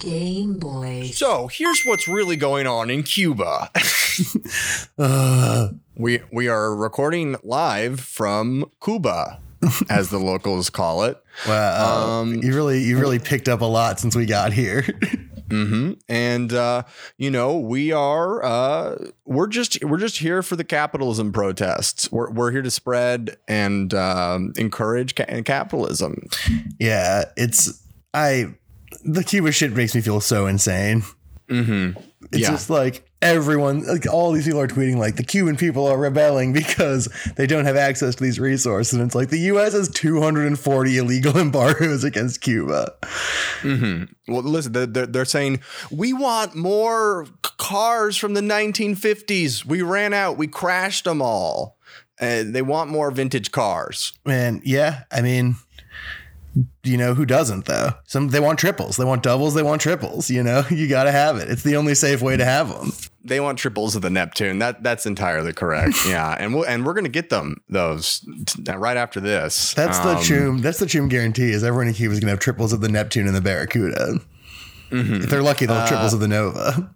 Game Boy. So here's what's really going on in Cuba. Uh, we we are recording live from Cuba, as the locals call it. wow, Um, you really you really picked up a lot since we got here. hmm And uh, you know, we are uh, we're just we're just here for the capitalism protests. We're we're here to spread and um, encourage ca- capitalism. yeah, it's I the Cuba shit makes me feel so insane. Mm-hmm. It's Yeah. just like everyone, like all these people are tweeting like the Cuban people are rebelling because they don't have access to these resources. And it's like the U.S. has 240 illegal embargoes against Cuba. hmm Well, listen, they're, they're saying we want more cars from the 1950s. We ran out. We crashed them all. And they want more vintage cars. And yeah, I mean, you know who doesn't though? Some they want triples, they want doubles, they want triples. You know, you got to have it. It's the only safe way to have them. They want triples of the Neptune. That that's entirely correct. yeah, and we'll, and we're gonna get them those t- right after this. That's the Um, chum. That's the chum guarantee. Is everyone in Cuba is gonna have triples of the Neptune and the Barracuda. mhm. If they're lucky, they'll have triples of the Nova.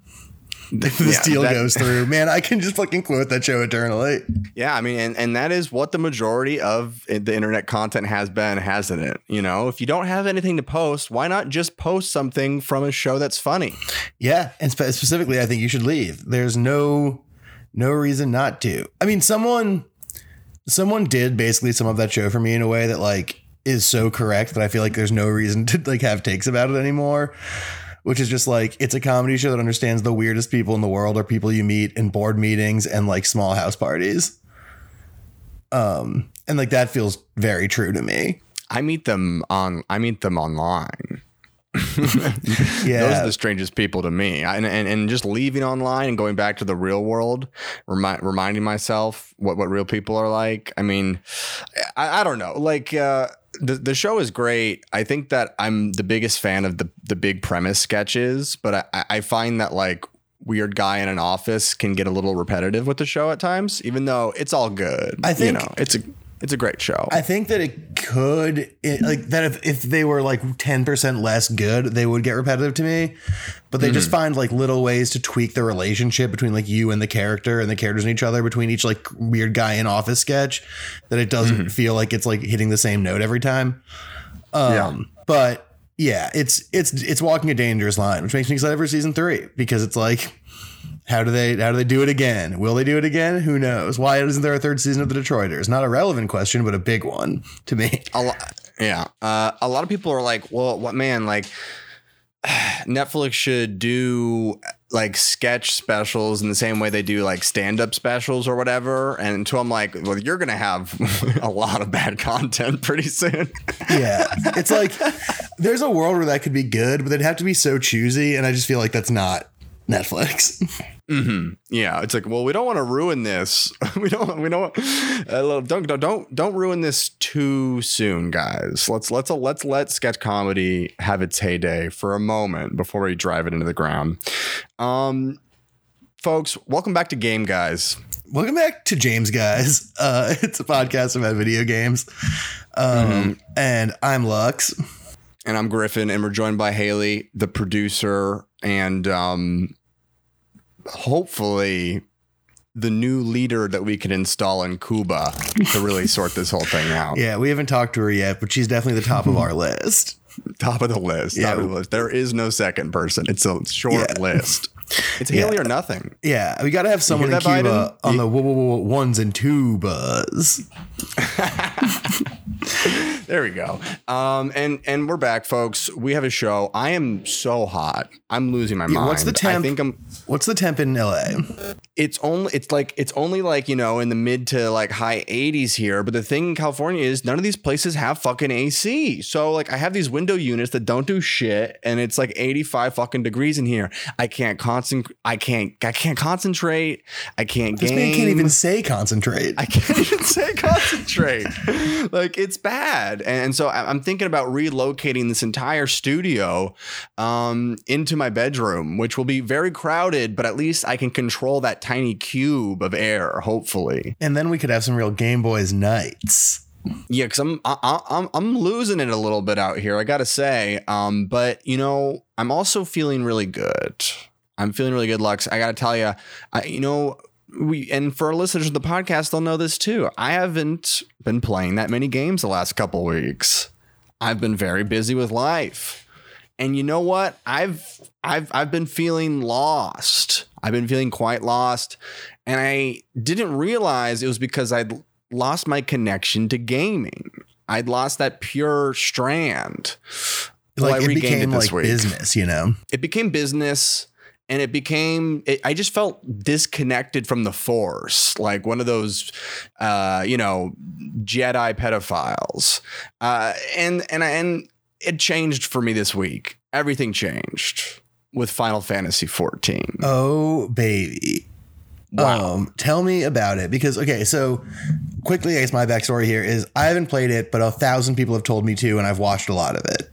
If this Yeah, deal that- goes through, man, I can just fucking quote that show eternally. Yeah, I mean, and, and that is what the majority of the internet content has been, hasn't it? You know, if you don't have anything to post, why not just post something from a show that's funny? Yeah, and spe- specifically, I think you should leave. There's no no reason not to. I mean, someone someone did basically some of that show for me in a way that like is so correct that I feel like there's no reason to like have takes about it anymore. Which is just like it's a comedy show that understands the weirdest people in the world are people you meet in board meetings and like small house parties. Um, and like that feels very true to me. I meet them on, I meet them online. Yeah. Those are the strangest people to me. I- And, and, and just leaving online and going back to the real world, remi- reminding myself what, what real people are like. I mean, I, I don't know. Like, uh, the, the show is great. I think that I'm the biggest fan of the, the big premise sketches, but I, I find that like weird guy in an office can get a little repetitive with the show at times, even though it's all good. I think- you know, it's a, it's a great show. I think that it could it, like that if, if they were like 10% less good, they would get repetitive to me. But they just find like little ways to tweak the relationship between like you and the character and the characters and each other between each like weird guy in office sketch that it doesn't feel like it's like hitting the same note every time. Um but yeah, it's it's it's walking a dangerous line, which makes me excited for season 3 because it's like how do they how do they do it again? Will they do it again? Who knows? Why isn't there a third season of the Detroiters? Not a relevant question, but a big one to me. a lot yeah uh, a lot of people are like well what man like netflix should do like sketch specials in the same way they do like stand-up specials or whatever and until i'm like well you're gonna have a lot of bad content pretty soon Yeah. It's like there's a world where that could be good, but they'd have to be so choosy, and I just feel like that's not Netflix. hmm yeah it's like well we don't want to ruin this we don't we don't uh, don't don't don't don't ruin this too soon guys let's let's let's let sketch comedy have its heyday for a moment before we drive it into the ground um folks welcome back to game guys Welcome back to James Guys. Uh, it's a podcast about video games. Um, And I'm Lux. and i'm griffin and we're joined by haley the producer and um hopefully the new leader that we can install in cuba to really sort this whole thing out Yeah, we haven't talked to her yet, but she's definitely the top of our list. Top of the list. Yeah. Of the list. There is no second person. It's a short Yeah. list. It's Yeah. Haley or nothing. Yeah, we got to have someone in Cuba Biden? on the ones and twos. There we go. Um, and and we're back, folks. We have a show. I am so hot. I'm losing my mind. what's the temp? I think I'm. What's the temp in LA? It's only. It's like it's only like you know in the mid to like high 80s here. But the thing in California is none of these places have fucking AC. So like I have these window units that don't do shit, and it's like 85 fucking degrees in here. I can't concentrate. I can't. I can't concentrate. I can't This game. man can't even say concentrate. I can't even say concentrate. like it's bad. And so I'm thinking about relocating this entire studio um, into my bedroom, which will be very crowded, but at least I can control that tiny cube of air, hopefully. and then we could have some real Game Boys nights. Yeah, because I'm I, I'm I'm losing it a little bit out here. I gotta say, um, but you know, I'm also feeling really good. I'm feeling really good, Lux. I gotta tell you, I you know we and for our listeners of the podcast, they'll know this too. I haven't been playing that many games the last couple weeks. I've been very busy with life. And you know what? I've I've I've been feeling lost. I've been feeling quite lost. And I didn't realize it was because I'd lost my connection to gaming. I'd lost that pure strand. Well, Like I it regained became this like week. business, you know. It became business and it became it, i just felt disconnected from the force like one of those uh you know jedi pedophiles uh and and and it changed for me this week everything changed with final fantasy 14 Oh baby. Wow. Um, tell me about it because okay, so quickly, I guess my backstory here is I haven't played it, but a thousand people have told me to, and I've watched a lot of it.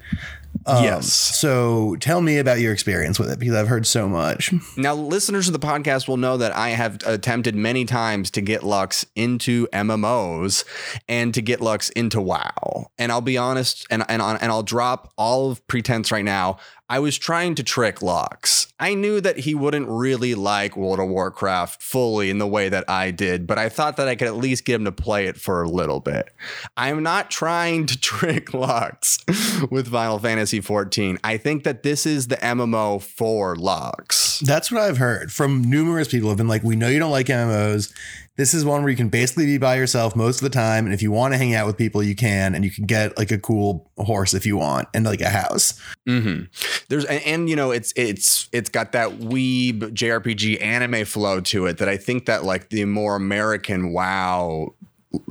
Um, Yes. So tell me about your experience with it because I've heard so much. Now, listeners of the podcast will know that I have attempted many times to get Lux into MMOs and to get Lux into WoW. And I'll be honest, and and and I'll drop all of pretense right now. I was trying to trick Lux. I knew that he wouldn't really like World of Warcraft fully in the way that I did, but I thought that I could at least get him to play it for a little bit. I'm not trying to trick Lux with Final Fantasy 14. I think that this is the MMO for Lux. That's what I've heard from numerous people. Have been like, we know you don't like MMOs. This is one where you can basically be by yourself most of the time, and if you want to hang out with people, you can, and you can get like a cool horse if you want, and like a house. Mm-hmm. There's and, and you know it's it's it's got that weeb JRPG anime flow to it that I think that like the more American WoW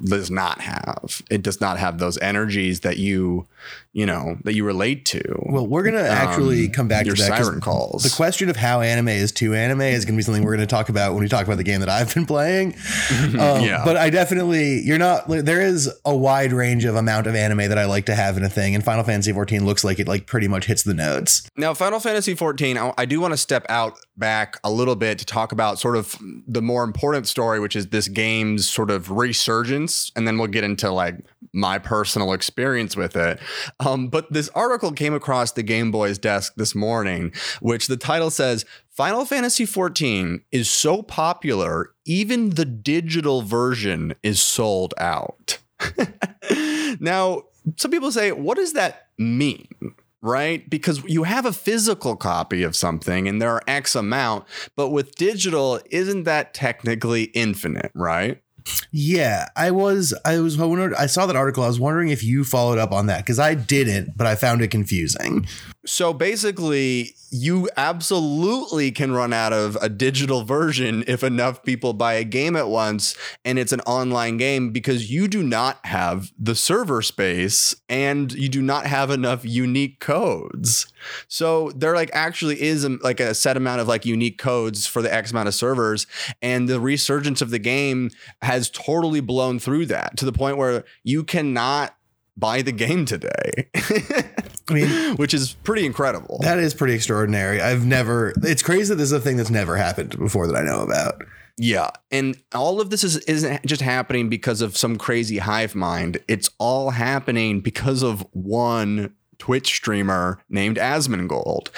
does not have. It does not have those energies that you you know that you relate to. Well, we're gonna actually Um, come back to that. siren calls. The question of how anime is to anime is going to be something we're going to talk about when we talk about the game that I've been playing. Um, Yeah. But I definitely, you're not. There is a wide range of amount of anime that I like to have in a thing, and Final Fantasy 14 looks like it like pretty much hits the notes. Now, Final Fantasy 14, I, I do want to step out back a little bit to talk about sort of the more important story, which is this game's sort of resurgence, and then we'll get into like my personal experience with it. Um, but this article came across the Game Boy's desk this morning, which the title says Final Fantasy XIV is so popular, even the digital version is sold out. now, some people say, what does that mean? Right? Because you have a physical copy of something and there are X amount, but with digital, isn't that technically infinite, right? Yeah, I was. I was wondering. I saw that article. I was wondering if you followed up on that because I didn't, but I found it confusing. So basically, you absolutely can run out of a digital version if enough people buy a game at once and it's an online game because you do not have the server space and you do not have enough unique codes. So there like actually is a, like a set amount of like unique codes for the X amount of servers and the resurgence of the game has totally blown through that to the point where you cannot buy the game today. I mean, which is pretty incredible. that is pretty extraordinary. I've never. It's crazy that this is a thing that's never happened before that I know about. yeah, and all of this is isn't just happening because of some crazy hive mind. It's all happening because of one Twitch streamer named Asmongold.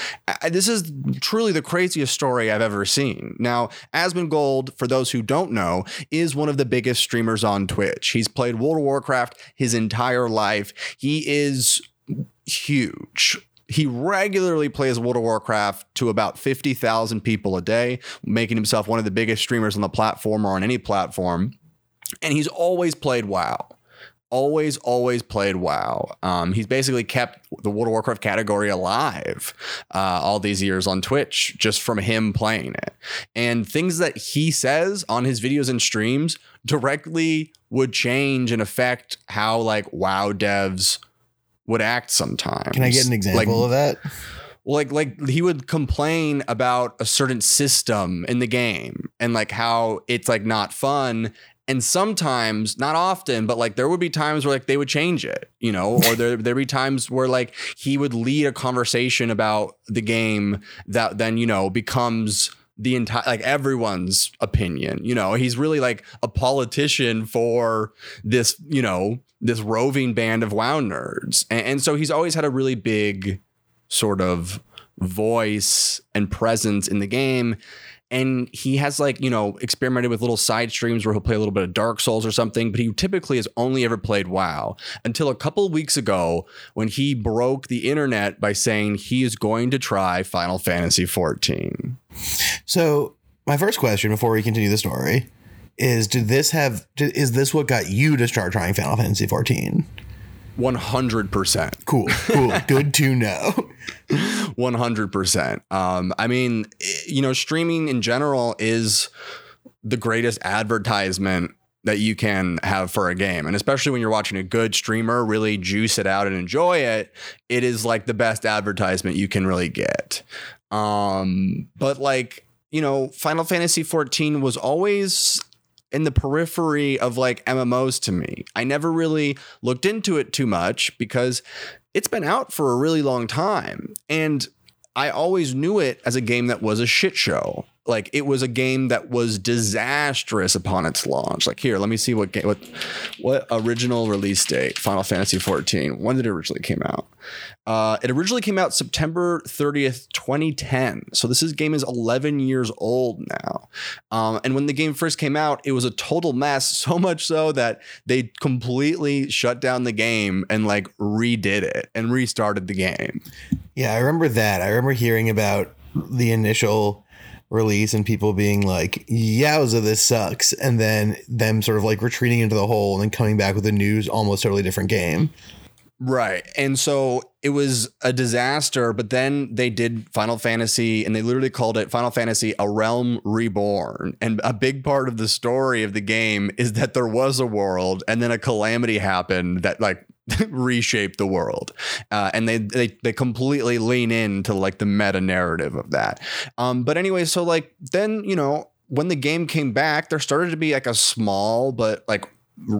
This is truly the craziest story I've ever seen. Now, Asmongold, for those who don't know, is one of the biggest streamers on Twitch. He's played World of Warcraft his entire life. He is huge. He regularly plays World of Warcraft to about 50,000 people a day, making himself one of the biggest streamers on the platform or on any platform. And he's always played WoW. Always, always played WoW. Um, he's basically kept the World of Warcraft category alive uh, all these years on Twitch just from him playing it. And things that he says on his videos and streams directly would change and affect how like WoW devs would act sometimes. Can I get an example Like, of that? like like he would complain about a certain system in the game and like how it's like not fun and sometimes not often but like there would be times where like they would change it you know or there there'd be times where like he would lead a conversation about the game that then you know becomes the entire like everyone's opinion. You know, he's really like a politician for this, you know, this roving band of WoW nerds. And, and so he's always had a really big sort of voice and presence in the game and he has like you know experimented with little side streams where he'll play a little bit of dark souls or something but he typically has only ever played wow until a couple weeks ago when he broke the internet by saying he is going to try final fantasy 14 So my first question before we continue the story is: Did this have? Is this what got you to start trying Final Fantasy 14? 100% Cool, cool, good to know. 100%. Um, I mean, you know, streaming in general is the greatest advertisement that you can have for a game. And especially when you're watching a good streamer really juice it out and enjoy it, it is like the best advertisement you can really get. Um, but like, you know, Final Fantasy 14 was always in the periphery of like MMOs to me. I never really looked into it too much because it's been out for a really long time. And I always knew it as a game that was a shit show. Like it was a game that was disastrous upon its launch. Like here, let me see what game, what what original release date Final Fantasy 14. When did it originally came out? Uh, it originally came out September 30th, 2010. So this is game is 11 years old now. Um, and when the game first came out, it was a total mess. So much so that they completely shut down the game and like redid it and restarted the game. Yeah, I remember that. I remember hearing about the initial release and people being like, "Yowza, this sucks," and then them sort of like retreating into the hole and then coming back with a news almost totally different game. Right. And so it was a disaster, but then they did Final Fantasy and they literally called it Final Fantasy A Realm Reborn. And a big part of the story of the game is that there was a world and then a calamity happened that like reshaped the world. Uh, and they, they they completely lean into like the meta narrative of that. Um, but anyway, so like then, you know, when the game came back, there started to be like a small but like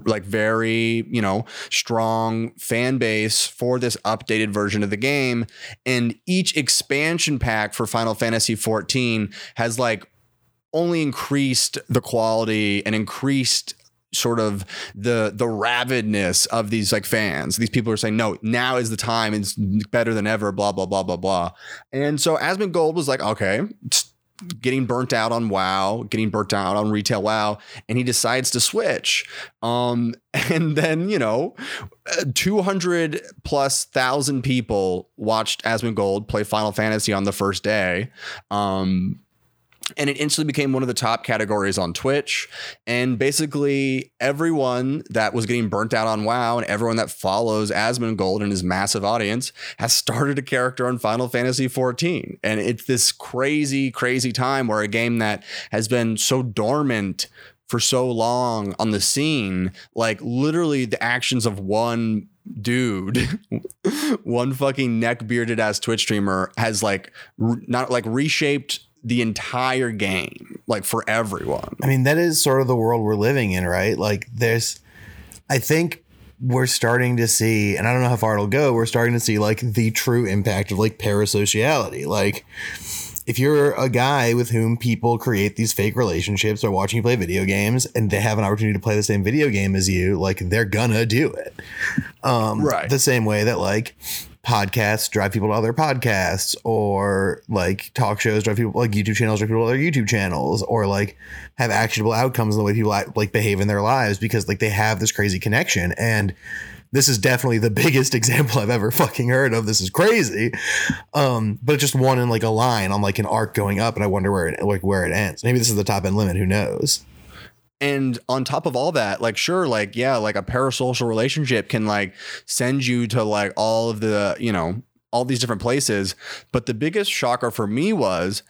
like very you know strong fan base for this updated version of the game and each expansion pack for final fantasy 14 has like only increased the quality and increased sort of the the ravidness of these like fans these people are saying no now is the time it's better than ever blah blah blah blah blah and so asmongold was like okay getting burnt out on WoW, getting burnt out on retail WoW, and he decides to switch. Um, and then you know, two hundred plus thousand people watched Asmongold play Final Fantasy on the first day. Um, and it instantly became one of the top categories on Twitch. And basically, everyone that was getting burnt out on WoW and everyone that follows Asmongold and his massive audience has started a character on Final Fantasy 14. And it's this crazy, crazy time where a game that has been so dormant for so long on the scene, like literally the actions of one dude, one fucking neck bearded ass Twitch streamer has like re- not like reshaped the entire game, like for everyone. I mean, that is sort of the world we're living in, right? Like, there's, I think we're starting to see, and I don't know how far it'll go, we're starting to see like the true impact of like parasociality. Like, if you're a guy with whom people create these fake relationships or watching you play video games and they have an opportunity to play the same video game as you, like they're gonna do it. Um, Right. The same way that like podcasts drive people to other podcasts or like talk shows drive people like YouTube channels drive people to other YouTube channels or like have actionable outcomes in the way people like behave in their lives because like they have this crazy connection and this is definitely the biggest example I've ever fucking heard of. This is crazy. Um, but just one in like a line on like an arc going up, and I wonder where it like where it ends. Maybe this is the top end limit. Who knows? And on top of all that, like sure, like yeah, like a parasocial relationship can like send you to like all of the, you know, all these different places. But the biggest shocker for me was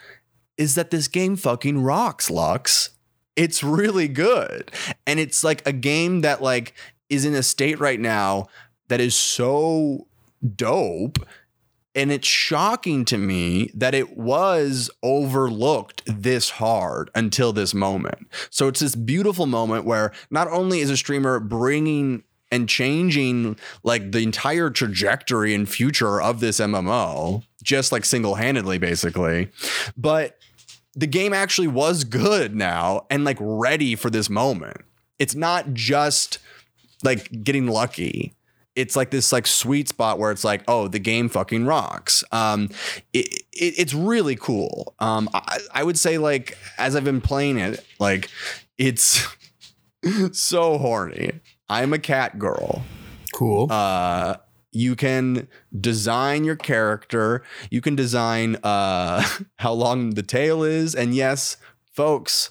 is that this game fucking rocks, Lux. It's really good. And it's like a game that like is in a state right now that is so dope and it's shocking to me that it was overlooked this hard until this moment. So it's this beautiful moment where not only is a streamer bringing and changing like the entire trajectory and future of this MMO, just like single handedly, basically, but the game actually was good now and like ready for this moment. It's not just like getting lucky. It's like this like sweet spot where it's like, oh, the game fucking rocks. Um, it, it it's really cool. Um, I, I would say like as I've been playing it, like it's so horny. I'm a cat girl. Cool. Uh, you can design your character. You can design uh, how long the tail is, and yes, folks,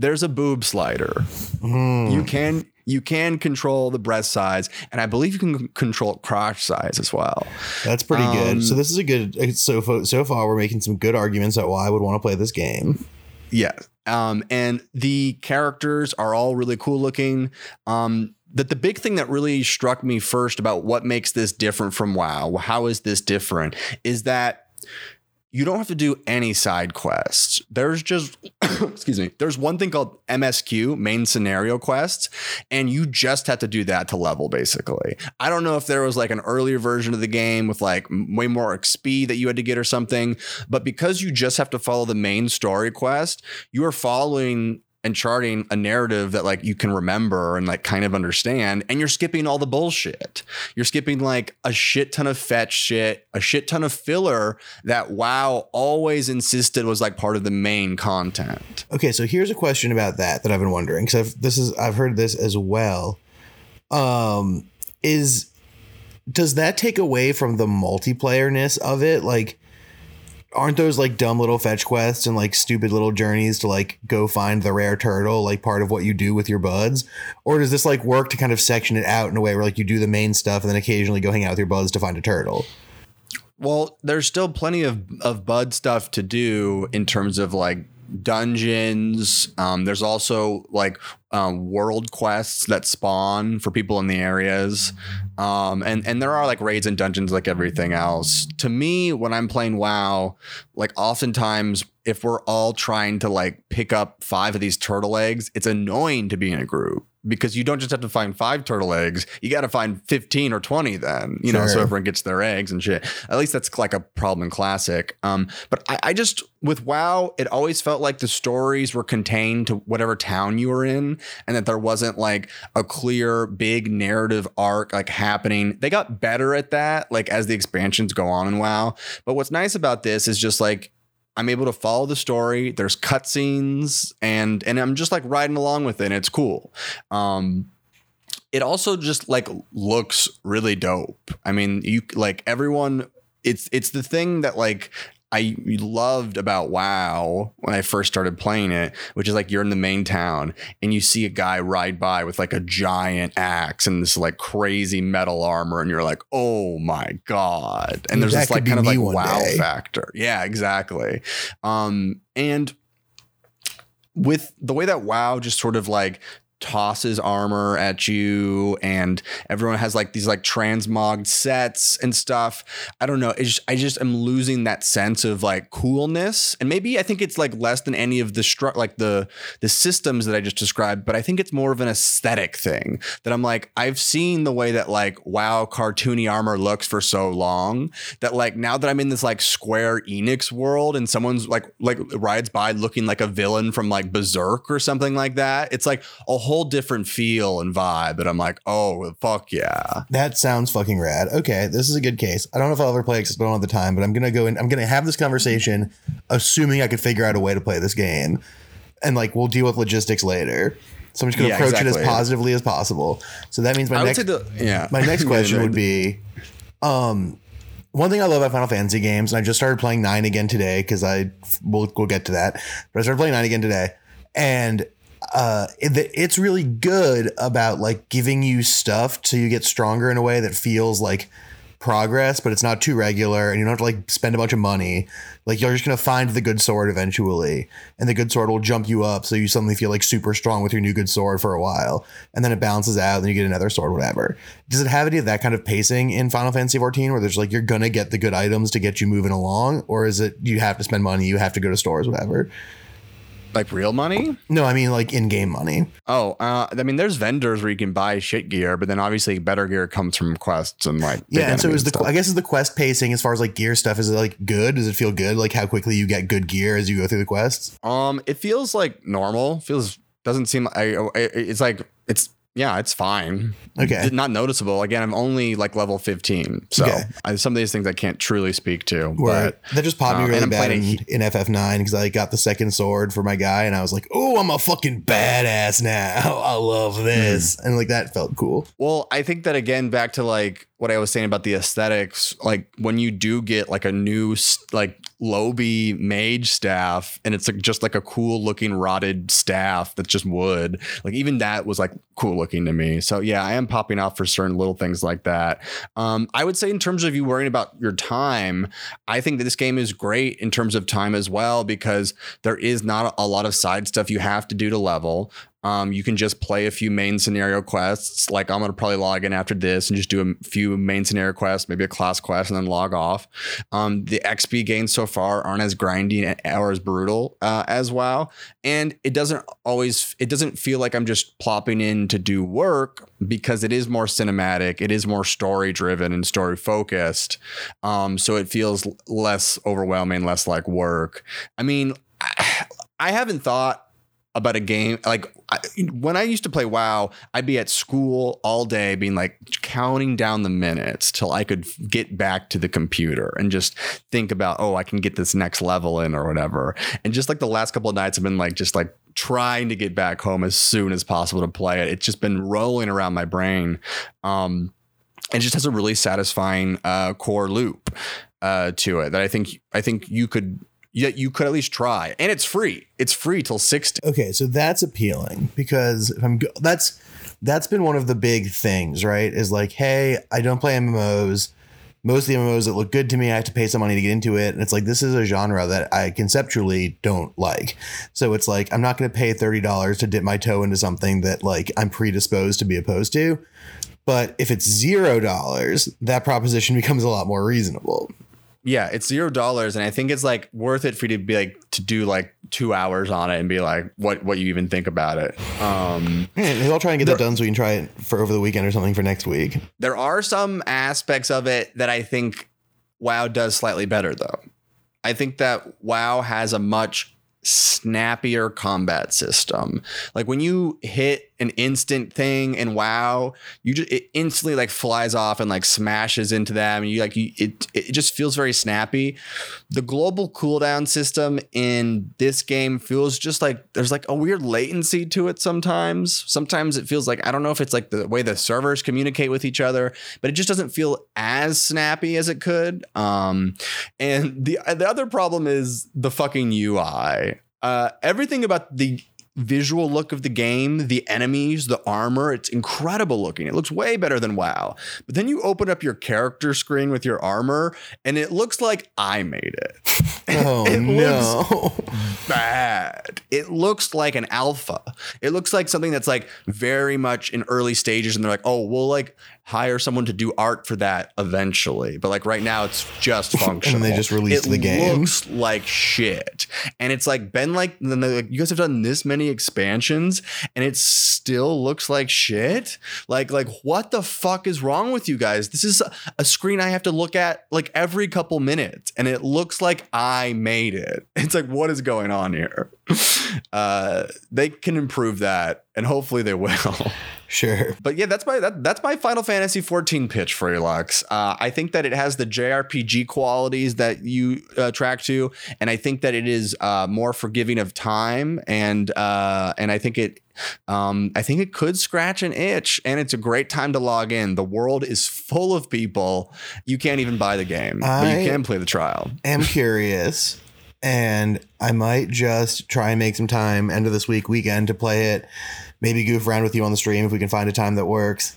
there's a boob slider. Mm. You can you can control the breast size, and I believe you can control crotch size as well. That's pretty Um, good. So this is a good. So far, so far, we're making some good arguments at why I would want to play this game. Yeah. Um, and the characters are all really cool looking. Um, that the big thing that really struck me first about what makes this different from WoW, how is this different, is that you don't have to do any side quests. There's just, excuse me, there's one thing called MSQ, main scenario quests, and you just have to do that to level basically. I don't know if there was like an earlier version of the game with like way more XP that you had to get or something, but because you just have to follow the main story quest, you are following and charting a narrative that like you can remember and like kind of understand and you're skipping all the bullshit. You're skipping like a shit ton of fetch shit, a shit ton of filler that WoW always insisted was like part of the main content. Okay, so here's a question about that that I've been wondering because this is I've heard this as well. Um, is does that take away from the multiplayerness of it? Like, aren't those like dumb little fetch quests and like stupid little journeys to like go find the rare turtle like part of what you do with your buds? Or does this like work to kind of section it out in a way where like you do the main stuff and then occasionally go hang out with your buds to find a turtle? Well, there's still plenty of of bud stuff to do in terms of like dungeons. Um, there's also like um, world quests that spawn for people in the areas, um, and and there are like raids and dungeons like everything else. To me, when I'm playing WoW, like oftentimes if we're all trying to like pick up five of these turtle eggs, it's annoying to be in a group because you don't just have to find five turtle eggs, you got to find 15 or 20 then, you know, so everyone gets their eggs and shit. At least that's like a problem in classic. Um, but I, I just, with WoW, it always felt like the stories were contained to whatever town you were in and that there wasn't like a clear big narrative arc like happening. They got better at that, like as the expansions go on in WoW. But what's nice about this is just like, I'm able to follow the story. There's cutscenes, and and I'm just like riding along with it. And it's cool. Um, it also just like looks really dope. I mean, you like everyone. It's it's the thing that like I loved about WoW when I first started playing it, which is like you're in the main town and you see a guy ride by with like a giant axe and this like crazy metal armor, and you're like, oh my god! And there's That this like kind of like wow day. factor. Yeah, exactly. Um, and with the way that WoW just sort of like tosses armor at you and everyone has like these like transmogged sets and stuff. I don't know. Just, i just am losing that sense of like coolness. And maybe i think it's like less than any of the stru- like the the systems that i just described but i think it's more of an aesthetic thing that i'm like i've seen the way that like wow cartoony armor looks for so long that like now that i'm in this like square enix world and someone's like like rides by looking like a villain from like berserk or something like that it's like a whole different feel and vibe that i'm like oh fuck yeah That sounds fucking rad. Okay, this is a good case. I don't know if I'll ever play it 'cause I don't have the time, but I'm gonna go in. I'm gonna have this conversation, assuming I could figure out a way to play this game, and like we'll deal with logistics later. So I'm just gonna Yeah, approach it as positively as possible. So that means my next the yeah my next question would be, um, one thing I love about Final Fantasy games, and I just started playing nine again today because I we'll we'll get to that, but I started playing nine again today, and uh, it, it's really good about like giving you stuff so you get stronger in a way that feels like progress, but it's not too regular, and you don't have to like spend a bunch of money. Like you're just gonna find the good sword eventually, and the good sword will jump you up, so you suddenly feel like super strong with your new good sword for a while, and then it balances out, and you get another sword, whatever. Does it have any of that kind of pacing in Final Fantasy 14, where there's like you're gonna get the good items to get you moving along, or is it you have to spend money, you have to go to stores, whatever? Like real money? No, I mean like in-game money. Oh, uh, I mean, there's vendors where you can buy shit gear, but then obviously better gear comes from quests and like Yeah, and so is the stuff. I guess is the quest pacing as far as like gear stuff is it like good? Does it feel good? Like how quickly you get good gear as you go through the quests? Um, it feels like normal. Feels doesn't seem. I it's like it's yeah, it's fine. Okay. not noticeable. Again, I'm only like level 15, so Okay. I, some of these things I can't truly speak to. Where But that just popped me um, really and bad in, in FF9 because I got the second sword for my guy and I was like, oh, I'm a fucking badass now. I love this. Hmm. And like that felt cool. Well, I think that again, back to like what I was saying about the aesthetics, like when you do get like a new like Lobi mage staff, and it's like just like a cool looking rotted staff that's just wood. Like even that was like cool looking to me. So yeah, I am popping off for certain little things like that. Um, I would say in terms of you worrying about your time, I think that this game is great in terms of time as well because there is not a lot of side stuff you have to do to level. Um, you can just play a few main scenario quests. Like I'm gonna probably log in after this and just do a few main scenario quests, maybe a class quest, and then log off. Um, the XP gains so far aren't as grindy or as brutal uh, as WoW, and it doesn't always. It doesn't feel like I'm just plopping in to do work because it is more cinematic. It is more story driven and story focused. Um, so it feels less overwhelming, less like work. I mean, I, I haven't thought about a game like I, when I used to play WoW, I'd be at school all day, being like counting down the minutes till I could get back to the computer and just think about, oh, I can get this next level in or whatever. And just like the last couple of nights, I've been like just like trying to get back home as soon as possible to play it. It's just been rolling around my brain. Um, it just has a really satisfying uh, core loop uh, to it that I think I think you could yeah, you could at least try. And it's free. It's free till 60. Okay, so that's appealing because if I'm go- that's that's been one of the big things, right? Is like, hey, I don't play MMOs. Most of the MMOs that look good to me, I have to pay some money to get into it. And it's like this is a genre that I conceptually don't like. So it's like I'm not going to pay $30 to dip my toe into something that like I'm predisposed to be opposed to. But if it's zero dollars, that proposition becomes a lot more reasonable. Yeah, it's zero dollars, and I think it's like worth it for you to be like to do like two hours on it and be like, what what you even think about it. Um, Yeah, I'll try and get that done so we can try it for over the weekend or something for next week. there are some aspects of it that I think WoW does slightly better, though. I think that WoW has a much snappier combat system. Like when you hit an instant thing and WoW, you just it instantly like flies off and like smashes into them. And you like you, it it just feels very snappy. The global cooldown system in this game feels just like there's like a weird latency to it sometimes. Sometimes it feels like I don't know if it's like the way the servers communicate with each other, but it just doesn't feel as snappy as it could. Um, and the the other problem is the fucking UI. Uh, everything about the visual look of the game, the enemies, the armor, it's incredible looking. It looks way better than WoW. But then you open up your character screen with your armor, and it looks like I made it. Oh It no. bad. It looks like an alpha. It looks like something that's like very much in early stages, and they're like, oh, we'll like hire someone to do art for that eventually. But like right now, it's just functional. And they just released it the game. It looks like shit, and it's like been like then like you guys have done this many expansions, and it still looks like shit. Like like what the fuck is wrong with you guys? This is a- a screen I have to look at like every couple minutes, and it looks like I made it. It's like what is going on here? Uh, they can improve that, and hopefully they will. Sure. But yeah, that's my that, that's my Final Fantasy 14 pitch for you, Lux. Uh, I think that it has the JRPG qualities that you uh, track to, and I think that it is uh, more forgiving of time, and uh, and I think it. Um, I think it could scratch an itch, and it's a great time to log in. The world is full of people. You can't even buy the game, but you can play the trial. I'm curious and I might just try and make some time end of this week weekend to play it. Maybe goof around with you on the stream if we can find a time that works.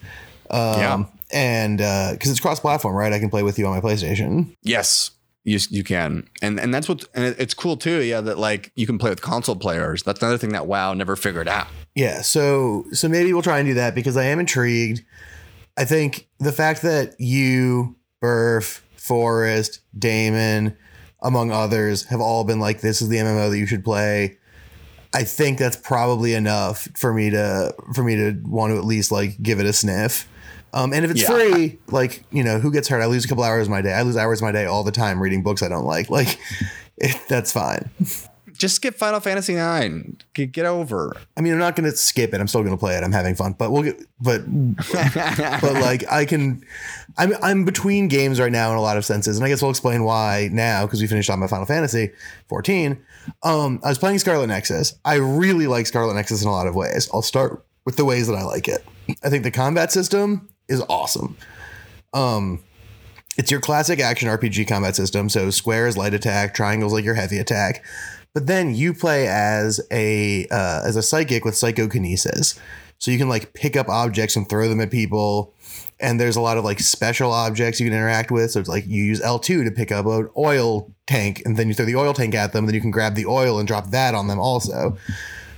Um, Yeah. And because it's cross platform, right? I can play with you on my PlayStation. Yes, you you can, and and that's what, and it's cool too. Yeah, that like you can play with console players. That's another thing that WoW never figured out. Yeah. So so maybe we'll try and do that because I am intrigued. I think the fact that you, Burf, Forrest, Damon, among others, have all been like, this is the MMO that you should play. I think that's probably enough for me to for me to want to at least like give it a sniff. Um, and if it's Yeah. free, like you know, who gets hurt? I lose a couple hours of my day. I lose hours of my day all the time reading books I don't like. Like, it, that's fine. Just skip Final Fantasy Nine. Get, get over. I mean, I'm not going to skip it. I'm still going to play it. I'm having fun, but we'll get, but, but like I can, I'm, I'm between games right now in a lot of senses. And I guess we'll explain why now, because we finished on my Final Fantasy 14. Um, I was playing Scarlet Nexus. I really like Scarlet Nexus in a lot of ways. I'll start with the ways that I like it. I think the combat system is awesome. Um, it's your classic action RPG combat system. So square is light attack, triangles like your heavy attack. But then you play as a uh, as a psychic with psychokinesis. So you can like pick up objects and throw them at people. And there's a lot of like special objects you can interact with. So it's like you use L2 to pick up an oil tank and then you throw the oil tank at them. Then you can grab the oil and drop that on them also.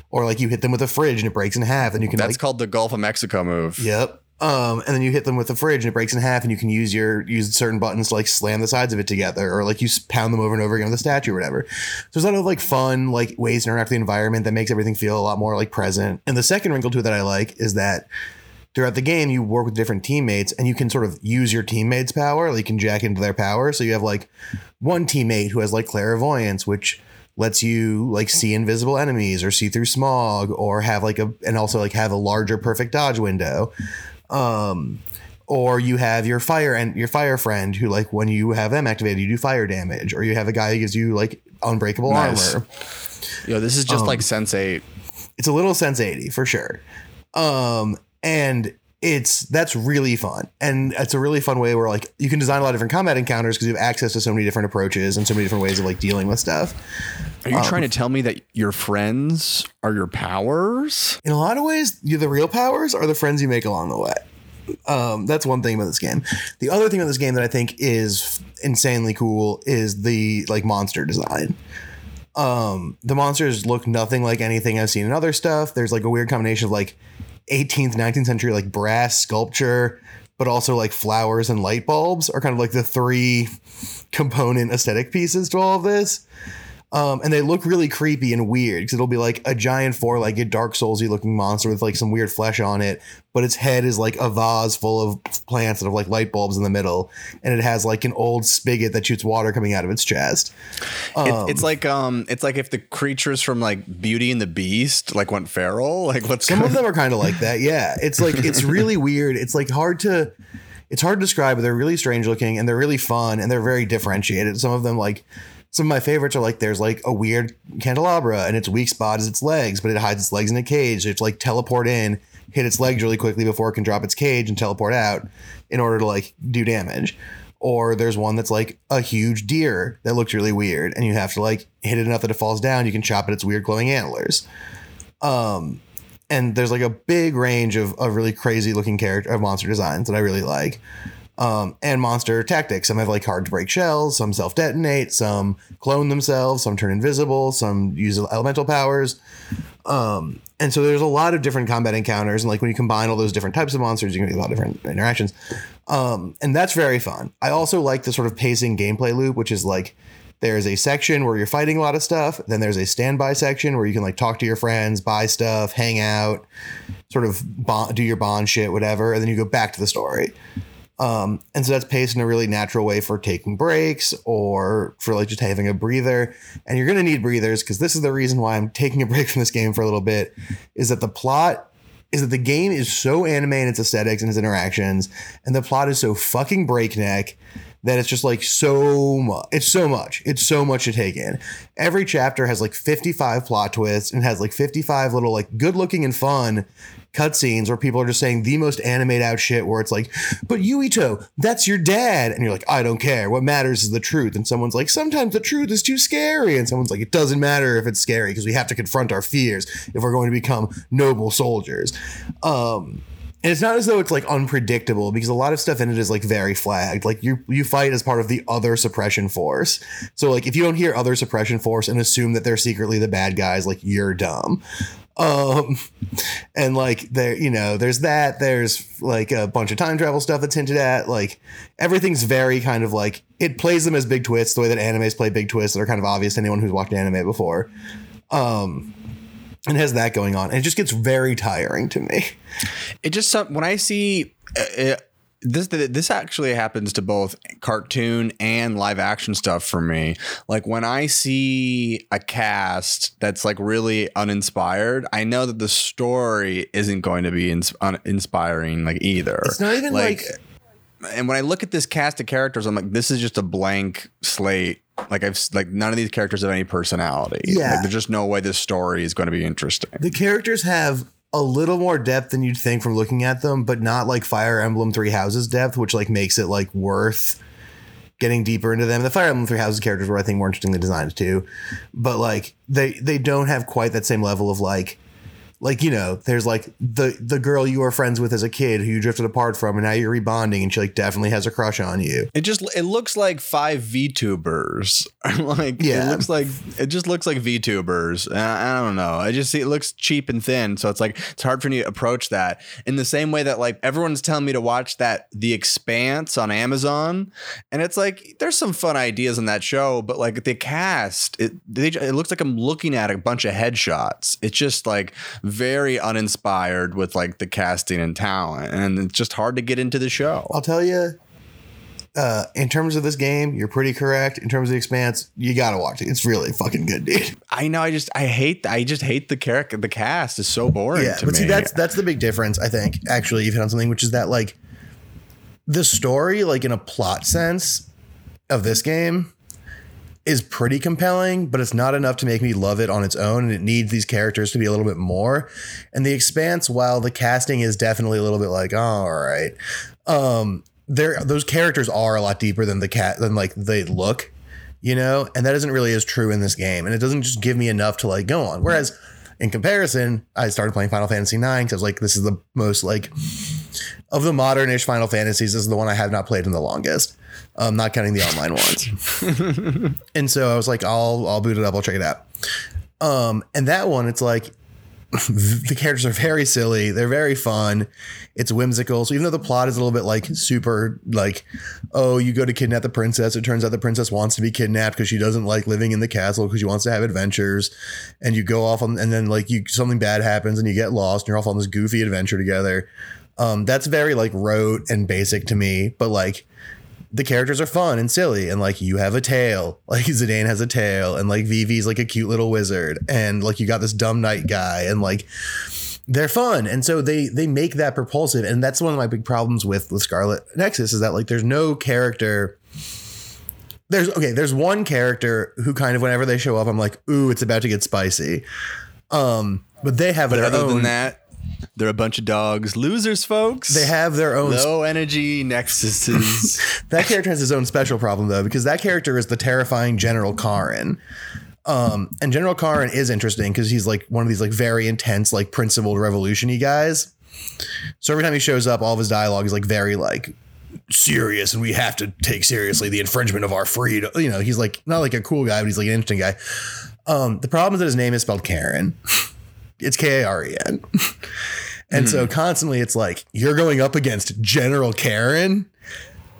Or like you hit them with a fridge and it breaks in half and you can That's like called the Gulf of Mexico move. Yep. Um, and then you hit them with the fridge and it breaks in half, and you can use your use certain buttons to like slam the sides of it together, or like you pound them over and over again with a statue or whatever. So there's a lot of like fun like ways to interact with the environment that makes everything feel a lot more like present. And the second wrinkle to it that I like is that throughout the game you work with different teammates and you can sort of use your teammates' power, like you can jack into their power. So you have like one teammate who has like clairvoyance, which lets you like see invisible enemies or see through smog or have like a and also like have a larger perfect dodge window um or you have your fire and your fire friend who like when you have them activated you do fire damage or you have a guy who gives you like unbreakable Nice. armor Yo, this is just Um, like Sense Eight. it's a little sense 80 for sure um and it's that's really fun and it's a really fun way where like you can design a lot of different combat encounters because you have access to so many different approaches and so many different ways of like dealing with stuff Are you trying to tell me that your friends are your powers? in a lot of ways, you the real powers are the friends you make along the way. Um, that's one thing about this game. The other thing about this game that I think is insanely cool is the like monster design. Um, the monsters look nothing like anything I've seen in other stuff. There's like a weird combination of like 18th, 19th century like brass sculpture, but also like flowers and light bulbs are kind of like the three component aesthetic pieces to all of this. Um, and they look really creepy and weird because it'll be like a giant four-legged Dark Soulsy looking monster with like some weird flesh on it, but its head is like a vase full of plants that have like light bulbs in the middle, and it has like an old spigot that shoots water coming out of its chest. It- it's like um, it's like if the creatures from like Beauty and the Beast like went feral. Like what's Some of them are kind of like that. Yeah. It's like it's really weird. It's like hard to it's hard to describe, but they're really strange looking and they're really fun and they're very differentiated. Some of them like some of my favorites are like there's like a weird candelabra and its weak spot is its legs, but it hides its legs in a cage. So it's like teleport in, hit its legs really quickly before it can drop its cage and teleport out in order to like do damage. Or there's one that's like a huge deer that looks really weird, and you have to like hit it enough that it falls down. You can chop at its weird glowing antlers um, and there's like a big range of, of really crazy looking character of monster designs that I really like. Um, and monster tactics. Some have like hard to break shells, some self detonate, some clone themselves, some turn invisible, some use elemental powers. Um, and so there's a lot of different combat encounters, and like when you combine all those different types of monsters, you can get a lot of different interactions. Um, and that's very fun. I also like the sort of pacing gameplay loop, which is like there's a section where you're fighting a lot of stuff, then there's a standby section where you can like talk to your friends, buy stuff, hang out, sort of bond, do your bond shit, whatever, and then you go back to the story. Um, and so that's paced in a really natural way for taking breaks or for like just having a breather. And you're going to need breathers because this is the reason why I'm taking a break from this game for a little bit is that the plot is that the game is so anime in its aesthetics and its interactions, and the plot is so fucking breakneck that it's just like so much. It's so much. It's so much to take in. Every chapter has like 55 plot twists and has like 55 little like good looking and fun cutscenes where people are just saying the most animated out shit where it's like, but Yuito, that's your dad. And you're like, I don't care. What matters is the truth. And someone's like, sometimes the truth is too scary. And someone's like, it doesn't matter if it's scary because we have to confront our fears if we're going to become noble soldiers. Um, and it's not as though it's like unpredictable because a lot of stuff in it is like very flagged. Like you you fight as part of the other suppression force. So like if you don't hear other suppression force and assume that they're secretly the bad guys, like you're dumb. Um and like there you know there's that there's like a bunch of time travel stuff that's hinted at like everything's very kind of like it plays them as big twists the way that animes play big twists that are kind of obvious to anyone who's watched anime before um and has that going on. And it just gets very tiring to me. It just some when I see uh, uh, this this actually happens to both cartoon and live action stuff for me. Like when I see a cast that's like really uninspired, I know that the story isn't going to be ins- inspiring like either. It's not even like, and when I look at this cast of characters, I'm like, this is just a blank slate. Like I've like none of these characters have any personality. Yeah. Like, there's just no way this story is going to be interesting. the characters have a little more depth than you'd think from looking at them, but not like Fire Emblem Three Houses depth, which like makes it like worth getting deeper into them. The Fire Emblem Three Houses characters were I think more interestingly designed too, but like they they don't have quite that same level of like like you know there's like the the girl you were friends with as a kid who you drifted apart from and now you're rebonding and she like definitely has a crush on you It just it looks like five VTubers. like Yeah. it looks like it just looks like VTubers. I, I don't know. I just see it looks cheap and thin, so it's like it's hard for me to approach that in the same way that like everyone's telling me to watch that The Expanse on Amazon, and it's like there's some fun ideas in that show, but like the cast, it they, it looks like I'm looking at a bunch of headshots. It's just like very uninspired with like the casting and talent, and it's just hard to get into the show. I'll tell you, uh, in terms of this game, you're pretty correct. In terms of the expanse, you gotta watch it. It's really fucking good, dude. I know. I just I hate. I just hate the character. The cast is so boring. Yeah, to but me. see, that's that's the big difference. I think actually, you've hit on something, which is that like the story, like in a plot sense of this game, is pretty compelling, but it's not enough to make me love it on its own, and it needs these characters to be a little bit more. And the Expanse, while the casting is definitely a little bit like, oh, all right, um, there those characters are a lot deeper than the cat than like they look, you know, and that isn't really as true in this game, and it doesn't just give me enough to like go on. Whereas in comparison, I started playing Final Fantasy IX because I was like, this is the most like of the modern-ish Final Fantasies. This is the one I have not played in the longest. Um, not counting the online ones. and so I was like, I'll I'll boot it up. I'll check it out. Um, and that one, it's like the characters are very silly. They're very fun. It's whimsical. So even though the plot is a little bit like super like, oh, you go to kidnap the princess. It turns out the princess wants to be kidnapped because she doesn't like living in the castle because she wants to have adventures. And you go off on and then like you something bad happens and you get lost and you're off on this goofy adventure together. Um, that's very like rote and basic to me, but like the characters are fun and silly and like you have a tail. Like Zidane has a tail and like Vivi's like a cute little wizard and like you got this dumb knight guy and like they're fun. And so they they make that propulsive. And that's one of my big problems with with Scarlet Nexus is that like there's no character there's okay there's one character who kind of whenever they show up I'm like ooh it's about to get spicy. Um but they have But their other own than that, they're a bunch of dogs, losers, folks. they have their own low energy nexuses. That character has his own special problem though, because that character is the terrifying General Karin. Um, and General Karin is interesting because he's like one of these like very intense, like principled revolutiony guys. So every time he shows up, all of his dialogue is like very like serious, and we have to take seriously the infringement of our freedom. You know, he's like not like a cool guy, but he's like an interesting guy. Um, the problem is that his name is spelled Karen. It's K A R E N. And so hmm. constantly it's like, you're going up against General Karen.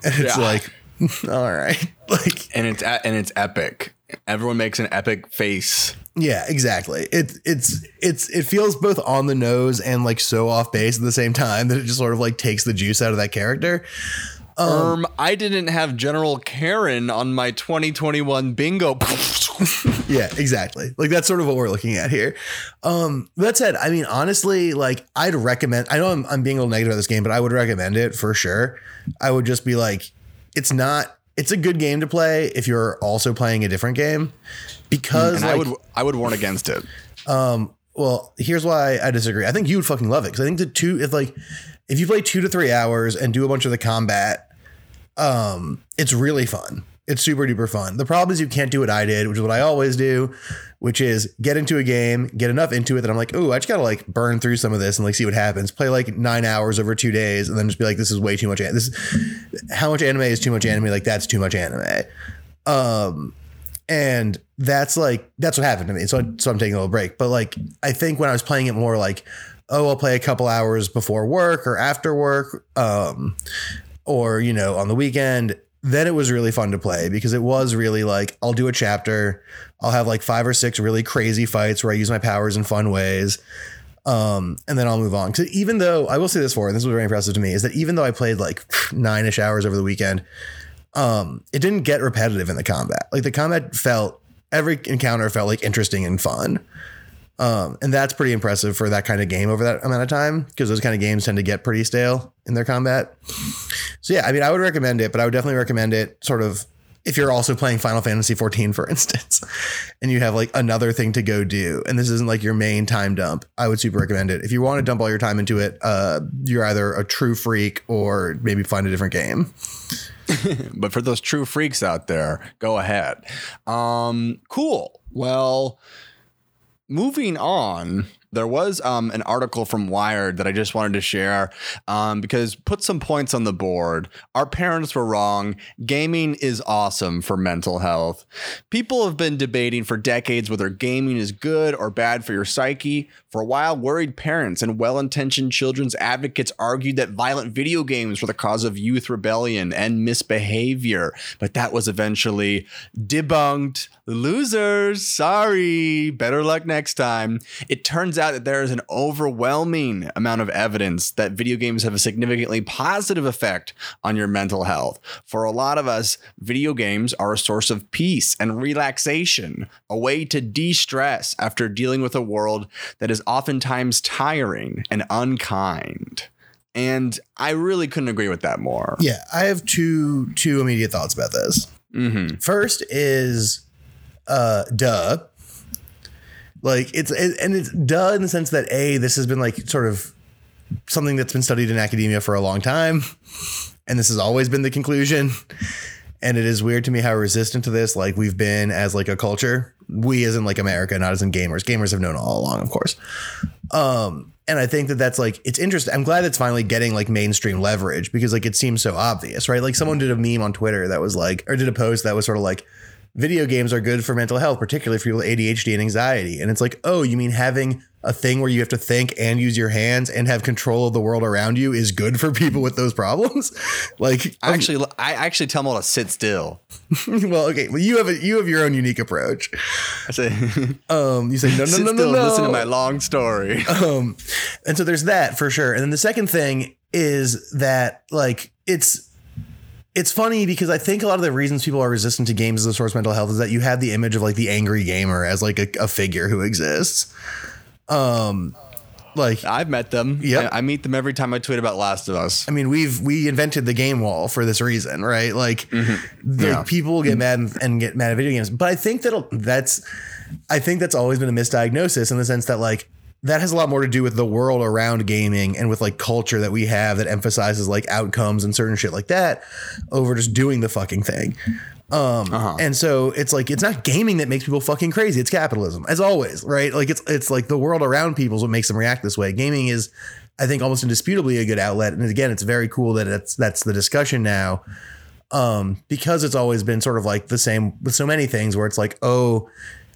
And it's Yeah. like, all right. Like, and it's and it's epic. Everyone makes an epic face. yeah, exactly. It it's it's it feels both on the nose and like so off base at the same time that it just sort of like takes the juice out of that character. Um, I didn't have General Karen on my 2021 bingo. Yeah, exactly. Like that's sort of what we're looking at here. Um, that said, I mean, honestly, like I'd recommend. I know I'm, I'm being a little negative about this game, but I would recommend it for sure. I would just be like, it's not. It's a good game to play if you're also playing a different game, because and I would I would warn against it. well, here's why I disagree. I think you would fucking love it because I think the two, if like, if you play two to three hours and do a bunch of the combat, um, it's really fun. It's super duper fun. The problem is you can't do what I did, which is what I always do, which is get into a game, get enough into it that I'm like, oh, I just gotta like burn through some of this and like see what happens. Play like nine hours over two days, and then just be like, this is way too much. This is how much anime is too much anime. Like that's too much anime. Um, and that's like that's what happened to me. So I, so I'm taking a little break. But like I think when I was playing it more like, oh, I'll play a couple hours before work or after work, um, or you know on the weekend. then it was really fun to play because it was really like I'll do a chapter, I'll have like five or six really crazy fights where I use my powers in fun ways. Um, and then I'll move on. Because even though I will say this for, and this was very impressive to me, is that even though I played like nine ish hours over the weekend, um, it didn't get repetitive in the combat. Like the combat felt every encounter felt like interesting and fun. Um, and that's pretty impressive for that kind of game over that amount of time because those kind of games tend to get pretty stale in their combat. So yeah, I mean, I would recommend it, but I would definitely recommend it sort of if you're also playing Final Fantasy 14, for instance, and you have like another thing to go do, and this isn't like your main time dump, I would super recommend it. If you want to dump all your time into it, uh, you're either a true freak or maybe find a different game. but for those true freaks out there, go ahead. Um, cool. Well, moving on there was um, an article from Wired that I just wanted to share um, because put some points on the board. Our parents were wrong. Gaming is awesome for mental health. People have been debating for decades whether gaming is good or bad for your psyche. For a while, worried parents and well intentioned children's advocates argued that violent video games were the cause of youth rebellion and misbehavior, but that was eventually debunked. Losers, sorry. Better luck next time. It turns out that there is an overwhelming amount of evidence that video games have a significantly positive effect on your mental health. For a lot of us, video games are a source of peace and relaxation, a way to de stress after dealing with a world that is oftentimes tiring and unkind. And I really couldn't agree with that more. Yeah, I have two two immediate thoughts about this. Mm-hmm. First is uh duh. Like it's and it's duh in the sense that a this has been like sort of something that's been studied in academia for a long time and this has always been the conclusion. And it is weird to me how resistant to this like we've been as like a culture. We as in like america not as in gamers. Gamers have known all along of course. Um and i think that that's like it's interesting i'm glad it's finally getting like mainstream leverage because like it seems so obvious right? Like someone did a meme on twitter that was like or did a post that was sort of like video games are good for mental health, particularly for people with ADHD and anxiety. And it's like, oh, you mean having a thing where you have to think and use your hands and have control of the world around you is good for people with those problems? like, I actually, I actually tell them all to sit still. well, okay, well, you have a you have your own unique approach. I say, um, you say no, no, sit no, still no, and no. listen to my long story. um, and so there's that for sure. And then the second thing is that like it's it's funny because I think a lot of the reasons people are resistant to games as a source of mental health is that you have the image of like the angry gamer as like a, a figure who exists. Um, like I've met them. Yeah, I, meet them every time I tweet about Last of Us. I mean, we've we invented the game wall for this reason, right? Like, the Mm-hmm. Yeah. people get mad and, and get mad at video games, but I think that that's, I think that's always been a misdiagnosis in the sense that like that has a lot more to do with the world around gaming and with like culture that we have that emphasizes like outcomes and certain shit like that over just doing the fucking thing. Um, Uh-huh. and so it's like it's not gaming that makes people fucking crazy. It's capitalism, as always, right? Like it's it's like the world around people is what makes them react this way. Gaming is, I think, almost indisputably a good outlet. And again, it's very cool that it's that's the discussion now, um, because it's always been sort of like the same with so many things where it's like, oh,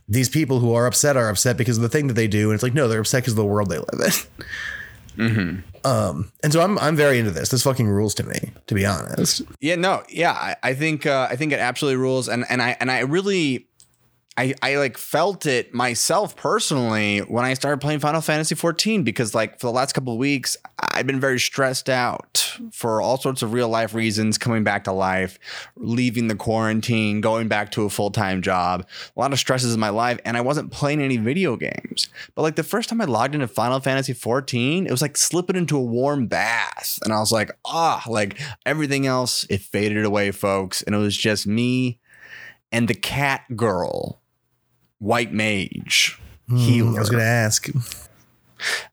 these people who are upset are upset because of the thing that they do, and it's like, no, they're upset because of the world they live in. Um, and so I'm I'm very into this. This fucking rules to me, to be honest. Yeah, no, yeah, I, I think uh, I think it absolutely rules, and and I and I really. I, I like felt it myself personally when I started playing Final Fantasy 14 because like for the last couple of weeks I've been very stressed out for all sorts of real life reasons coming back to life leaving the quarantine going back to a full-time job a lot of stresses in my life and I wasn't playing any video games. But like the first time I logged into Final Fantasy 14 it was like slipping into a warm bath and I was like ah like everything else it faded away folks and it was just me and the cat girl white mage healer. Hmm, I was gonna ask.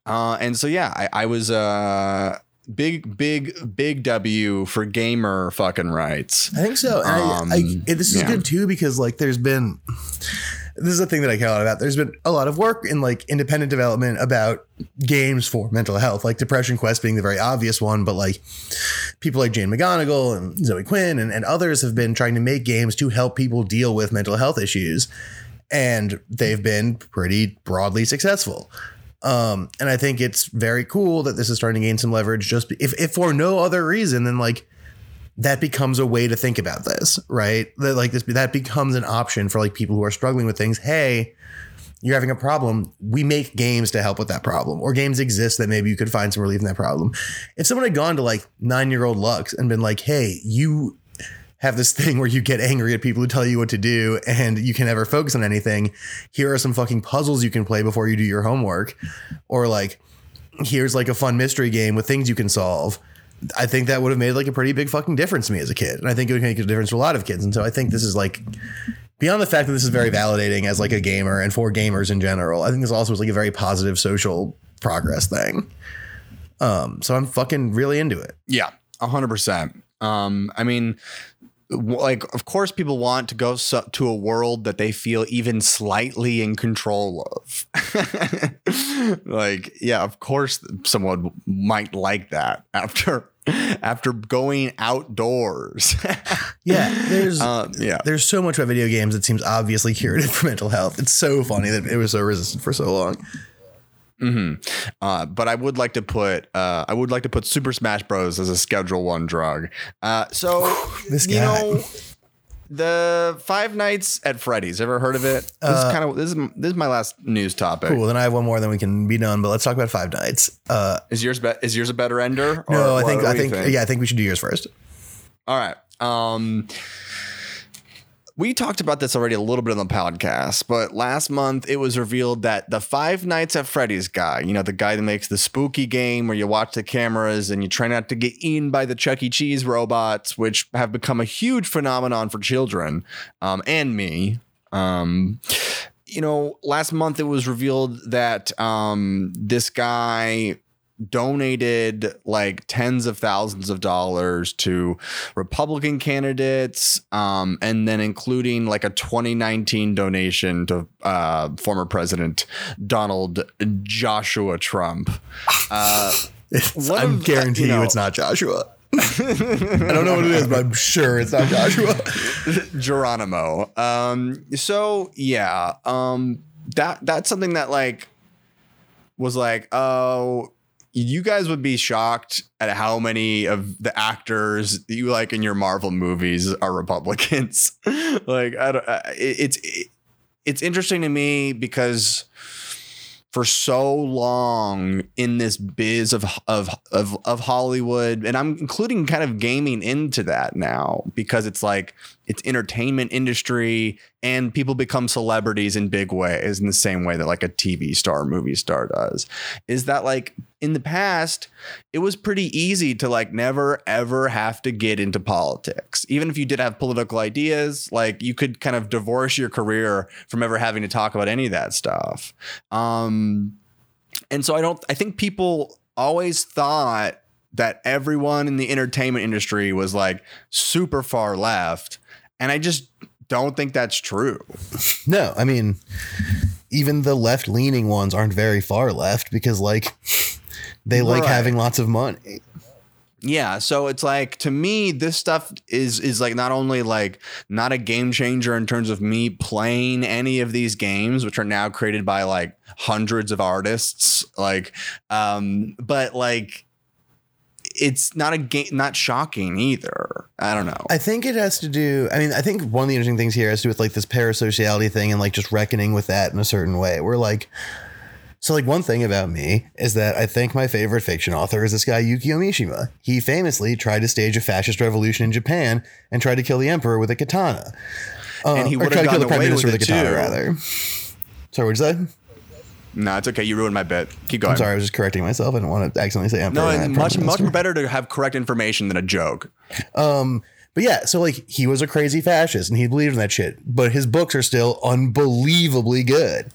Uh, and so yeah, I, I was uh big, big, big W for gamer fucking rights. I think so. And I, Um, I, it- this is yeah. good too because like there's been this is a thing that I care a lot about. There's been a lot of work in like independent development about games for mental health, like Depression Quest being the very obvious one, but like people like Jane McGonigal and Zoe Quinn and, and others have been trying to make games to help people deal with mental health issues. And they've been pretty broadly successful. Um, and I think it's very cool that this is starting to gain some leverage just if, if for no other reason than like that becomes a way to think about this, right? That like this that becomes an option for like people who are struggling with things. Hey, you're having a problem. We make games to help with that problem, or games exist that maybe you could find some relief in that problem. If someone had gone to like nine year old Lux and been like, hey, you have this thing where you get angry at people who tell you what to do and you can never focus on anything. Here are some fucking puzzles you can play before you do your homework. Or like, here's like a fun mystery game with things you can solve. I think that would have made like a pretty big fucking difference to me as a kid. And I think it would make a difference to a lot of kids. And so I think this is like beyond the fact that this is very validating as like a gamer and for gamers in general, I think this also is like a very positive social progress thing. Um, so I'm fucking really into it. Yeah, a hundred percent. Um, I mean, like of course people want to go so, to a world that they feel even slightly in control of. Like yeah of course someone might like that after after going outdoors. Yeah there's uh, yeah. there's so much about video games that seems obviously curative for mental health. It's so funny that it was so resistant for so long Mm-hmm. Uh, but I would like to put uh, I would like to put Super Smash Bros as a Schedule One drug. Uh, so this guy. you know the Five Nights at Freddy's. Ever heard of it? This is kind of this is this is my last news topic. Cool. Then I have one more, then we can be done. But let's talk about Five Nights. Uh, Is yours be- is yours a better ender? no, I think I you think, yeah, I think we should do yours first. All right. Um, we talked about this already a little bit on the podcast, but last month it was revealed that the Five Nights at Freddy's guy, you know, the guy that makes the spooky game where you watch the cameras and you try not to get eaten by the Chuck E. Cheese robots, which have become a huge phenomenon for children um, and me. Um, you know, last month it was revealed that um, this guy donated like tens of thousands of dollars to Republican candidates, um, and then including like a 2019 donation to uh, former President Donald Joshua Trump. Uh, I'm of- guaranteeing you you, it's not Joshua. I don't know what it is, but I'm sure it's not Joshua. Geronimo. Um, so yeah, um, that that's something that like was like, oh, you guys would be shocked at how many of the actors you like in your Marvel movies are Republicans. like, I don't. It's it, it's interesting to me because for so long in this biz of of of of Hollywood, and I'm including kind of gaming into that now because it's like it's entertainment industry and people become celebrities in big ways in the same way that like a TV star, movie star does. Is that like in the past, it was pretty easy to like never ever have to get into politics. Even if you did have political ideas, like you could kind of divorce your career from ever having to talk about any of that stuff. Um, and so I don't, I think people always thought that everyone in the entertainment industry was like super far left. And I just don't think that's true. No, I mean, even the left leaning ones aren't very far left because, like, they like Right. having lots of money. Yeah, so it's like to me, this stuff is is like not only like not a game changer in terms of me playing any of these games, which are now created by like hundreds of artists, like, um, but like it's not a game, not shocking either. I don't know. I think it has to do. I mean, I think one of the interesting things here has to do with like this parasociality thing and like just reckoning with that in a certain way. We're like, so like one thing about me is that I think my favorite fiction author is this guy Yukio Mishima. He famously tried to stage a fascist revolution in Japan and tried to kill the emperor with a katana. Uh, And he tried to kill gotten the prime away minister with with a it, katana, too. rather. Sorry, what'd you say? No, it's okay. You ruined my bit. Keep going. I'm sorry, I was just correcting myself. I didn't want to accidentally say emperor. No, and much much better to have correct information than a joke. Um, but yeah, so like he was a crazy fascist and he believed in that shit. But his books are still unbelievably good.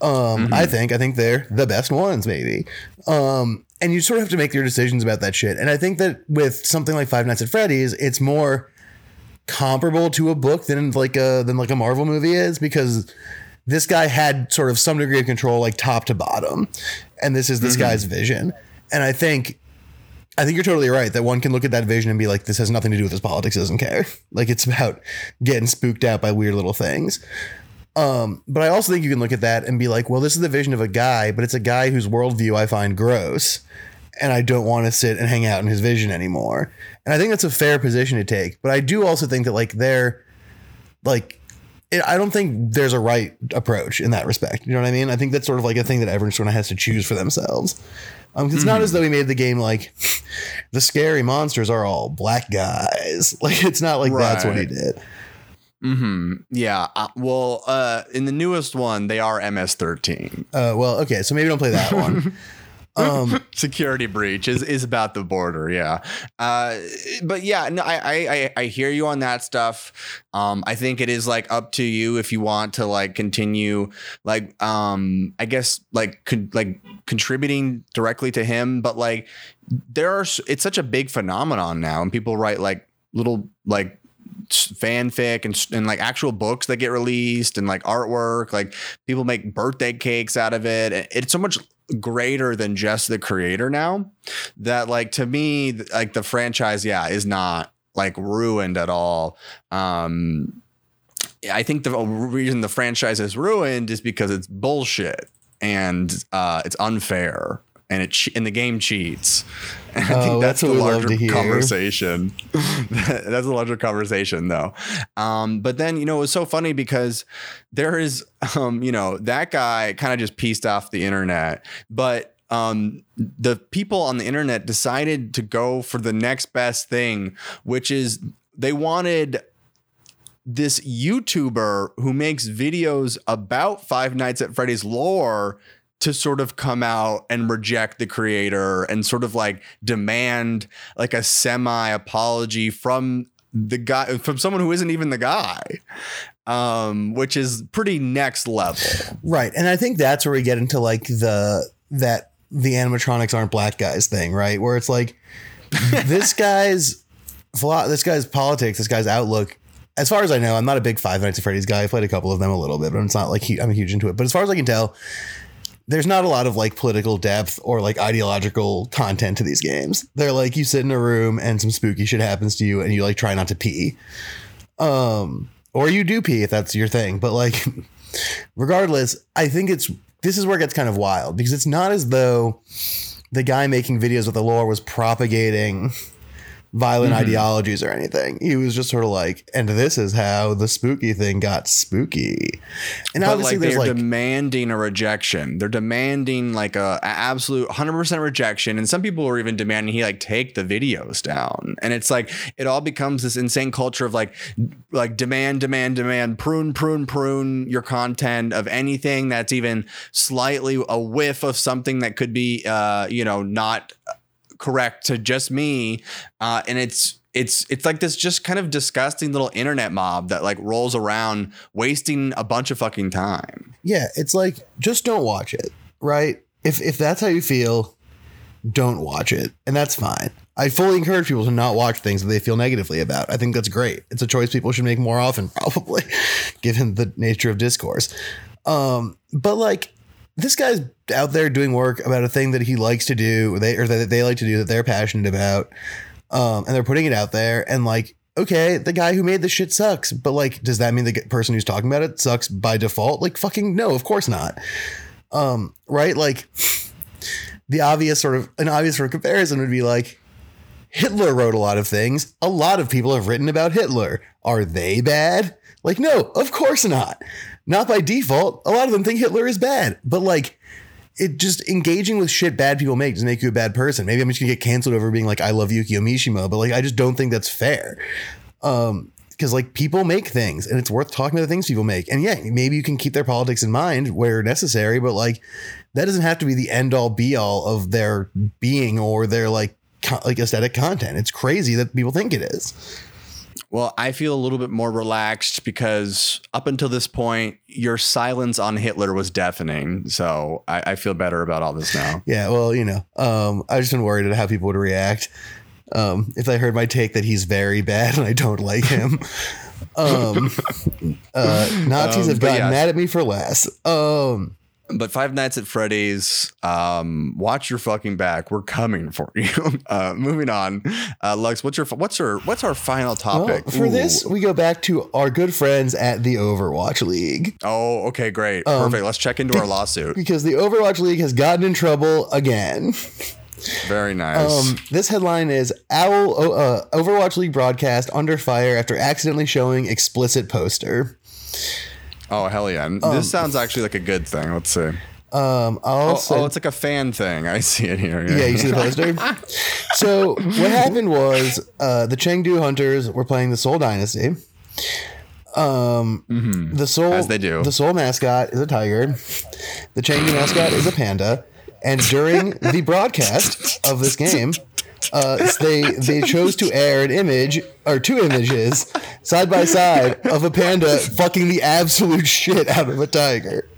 Um, I think I think they're the best ones, maybe. Um, and you sort of have to make your decisions about that shit. And I think that with something like Five Nights at Freddy's, it's more comparable to a book than like a than like a Marvel movie is because this guy had sort of some degree of control, like top to bottom, and this is this guy's vision. And I think I think you're totally right that one can look at that vision and be like, this has nothing to do with his politics, doesn't care. Like it's about getting spooked out by weird little things. Um, but I also think you can look at that and be like, well, this is the vision of a guy, but it's a guy whose worldview I find gross. And I don't want to sit and hang out in his vision anymore. And I think that's a fair position to take. But I do also think that like they're like it, I don't think there's a right approach in that respect. You know what I mean? I think that's sort of like a thing that everyone sort of has to choose for themselves. Um, it's not as though we made the game like the scary monsters are all black guys. Like it's not like that's what he did. hmm Yeah. Uh, well, uh, in the newest one, they are MS-13. Uh, well, okay, so maybe don't play that one. um, security breach is, is about the border yeah. Uh but yeah no I, I i hear you on that stuff. Um i think it is like up to you if you want to like continue like um i guess like con- like contributing directly to him. But like there are it's such a big phenomenon now and people write like little like fanfic and, and like actual books that get released and like artwork. Like people make birthday cakes out of it. It's so much greater than just the creator now that like to me like the franchise yeah is not like ruined at all. Um i think the reason the franchise is ruined is because it's bullshit and uh it's unfair and it che- and the game cheats. And i Oh, think that's that's, the what we love larger conversation. That's a larger conversation though. Um but then you know it was so funny because there is um you know that guy kind of just pieced off the internet but um the people on the internet decided to go for the next best thing which is they wanted this YouTuber who makes videos about Five Nights at Freddy's lore to sort of come out and reject the creator and sort of like demand like a semi apology from the guy from someone who isn't even the guy um which is pretty next level right, and I think that's where we get into like the that the animatronics aren't black guys thing, right? Where it's like this guy's this guy's politics, this guy's outlook. As far as I know, I'm not a big Five Nights at Freddy's guy. I played a couple of them a little bit, but it's not like he, I'm a huge into it. But as far as I can tell, there's not a lot of like political depth or like ideological content to these games. They're like you sit in a room and some spooky shit happens to you and you like try not to pee. Um or you do pee if that's your thing, but like regardless, I think it's this is where it gets kind of wild because it's not as though the guy making videos with the lore was propagating violent Mm-hmm. ideologies or anything. He was just sort of like, and this is how the spooky thing got spooky. And but obviously like there's they're like demanding a rejection. They're demanding like a, a absolute 100% rejection and some people are even demanding he like take the videos down. And it's like it all becomes this insane culture of like like demand demand demand prune prune prune your content of anything that's even slightly a whiff of something that could be uh you know not correct to just me uh and it's it's it's like this just kind of disgusting little internet mob that like rolls around wasting a bunch of fucking time Yeah, it's like just don't watch it, right? If if that's how you feel, don't watch it, and that's fine. I fully encourage people to not watch things that they feel negatively about. I think that's great. It's a choice people should make more often, probably, given the nature of discourse. Um, but like this guy's out there doing work about a thing that he likes to do, they or that they like to do that they're passionate about, um, and they're putting it out there, and like. Okay, the guy who made the shit sucks, but like, does that mean the person who's talking about it sucks by default? Like, fucking no, of course not. Um, right? Like, the obvious sort of an obvious sort of comparison would be like Hitler wrote a lot of things. A lot of people have written about Hitler. Are they bad? Like, no, of course not. Not by default. A lot of them think Hitler is bad. But like it just engaging with shit bad people make doesn't make you a bad person. Maybe I'm just gonna get canceled over being like I love Yukio Mishima, but like I just don't think that's fair. Um because like people make things and it's worth talking about the things people make. And yeah, maybe you can keep their politics in mind where necessary, but like that doesn't have to be the end all be all of their being or their like co- like aesthetic content. It's crazy that people think it is. Well i feel a little bit more relaxed because up until this point your silence on hitler was deafening so i, I feel better about all this now Yeah, well, you know, um, I've just been worried about how people would react um, if they heard my take that he's very bad and I don't like him. um, uh, Nazis Um, have gotten yeah. mad at me for less. Um, but Five Nights at Freddy's, um, watch your fucking back. We're coming for you. Uh, moving on, uh, Lux, what's your what's our what's our final well, topic for Ooh. this, we go back to our good friends at the Overwatch League Oh, okay, great, Um, perfect. Let's check into our lawsuit. because the Overwatch League has gotten in trouble again. Very nice. Um, this headline is Owl uh, Overwatch League broadcast under fire after accidentally showing explicit poster. Oh hell yeah! And this sounds actually like a good thing. Let's see. Um, I'll Oh, send- oh, it's like a fan thing. I see it here. Yeah, you see the poster. so what happened was uh, the Chengdu Hunters were playing the Seoul Dynasty. Um, the Seoul Mm-hmm. As they do. The Seoul mascot is a tiger. The Chengdu mascot is a panda. And during the broadcast of this game, uh, they they chose to air an image or two images side by side of a panda fucking the absolute shit out of a tiger.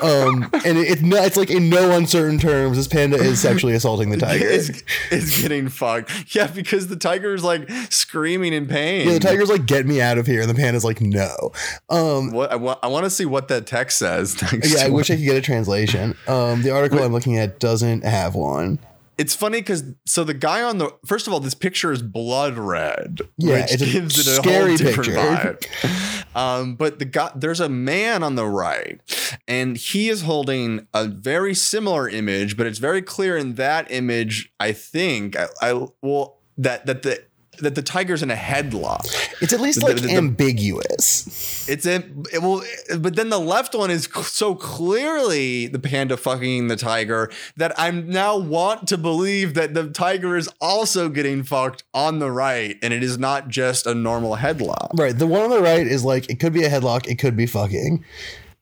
Um, and it, it, it's like in no uncertain terms, this panda is sexually assaulting the tiger. It's, it's getting fucked. Yeah, because the tiger is like screaming in pain. Yeah, the tiger's like, "Get me out of here," and the panda's like, "No." Um, What I want, I want to see what that text says. Yeah, I wish. I could get a translation. Um, the article I'm looking at doesn't have one. It's funny because so the guy on the first of all, this picture is blood red, Yeah, which it's gives it a scary whole different picture. vibe. Um, but the guy, there's a man on the right, and he is holding a very similar image, but it's very clear in that image. I think I, I well that that the that the tiger's in a headlock. It's at least The- like the- the- ambiguous. It's in it will, but then the left one is so clearly the panda fucking the tiger that I'm now want to believe that the tiger is also getting fucked on the right, and it is not just a normal headlock. Right. The one on the right is like it could be a headlock, it could be fucking.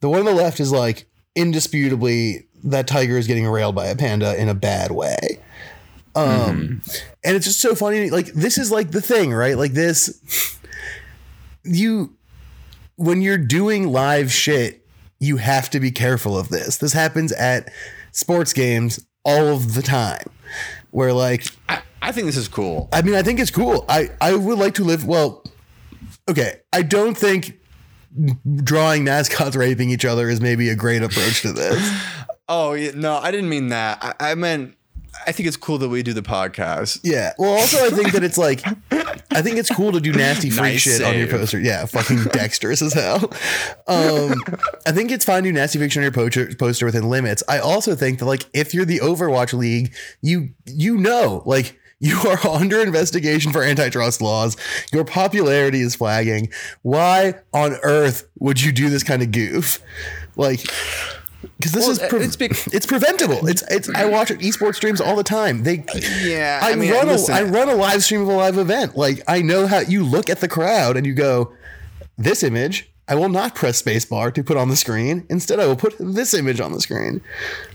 The one on the left is like indisputably that tiger is getting railed by a panda in a bad way. Um and it's just so funny like this is like the thing, right? Like this you when you're doing live shit, you have to be careful of this. This happens at sports games all of the time. Where like I, I think this is cool. I mean, I think it's cool. I, I would like to live. Well, okay. I don't think drawing mascots raping each other is maybe a great approach to this. Oh yeah, no, I didn't mean that. I, I meant I think it's cool that we do the podcast. Yeah. Well, also, I think that it's like, I think it's cool to do nasty freak Nice shit on your poster. Yeah. Fucking dexterous as hell. Um, I think it's fine to do nasty fiction on your poster, poster within limits. I also think that, like, if you're the Overwatch League, you, you know, like, you are under investigation for antitrust laws. Your popularity is flagging. Why on earth would you do this kind of goof? Like, because this Well, is uh, pre- it's it's preventable. It's it's. I watch esports streams all the time. They Yeah, I, I mean, run a I run a live stream of a live event. Like I know how you look at the crowd and you go, this image. I will not press spacebar to put on the screen. Instead, I will put this image on the screen.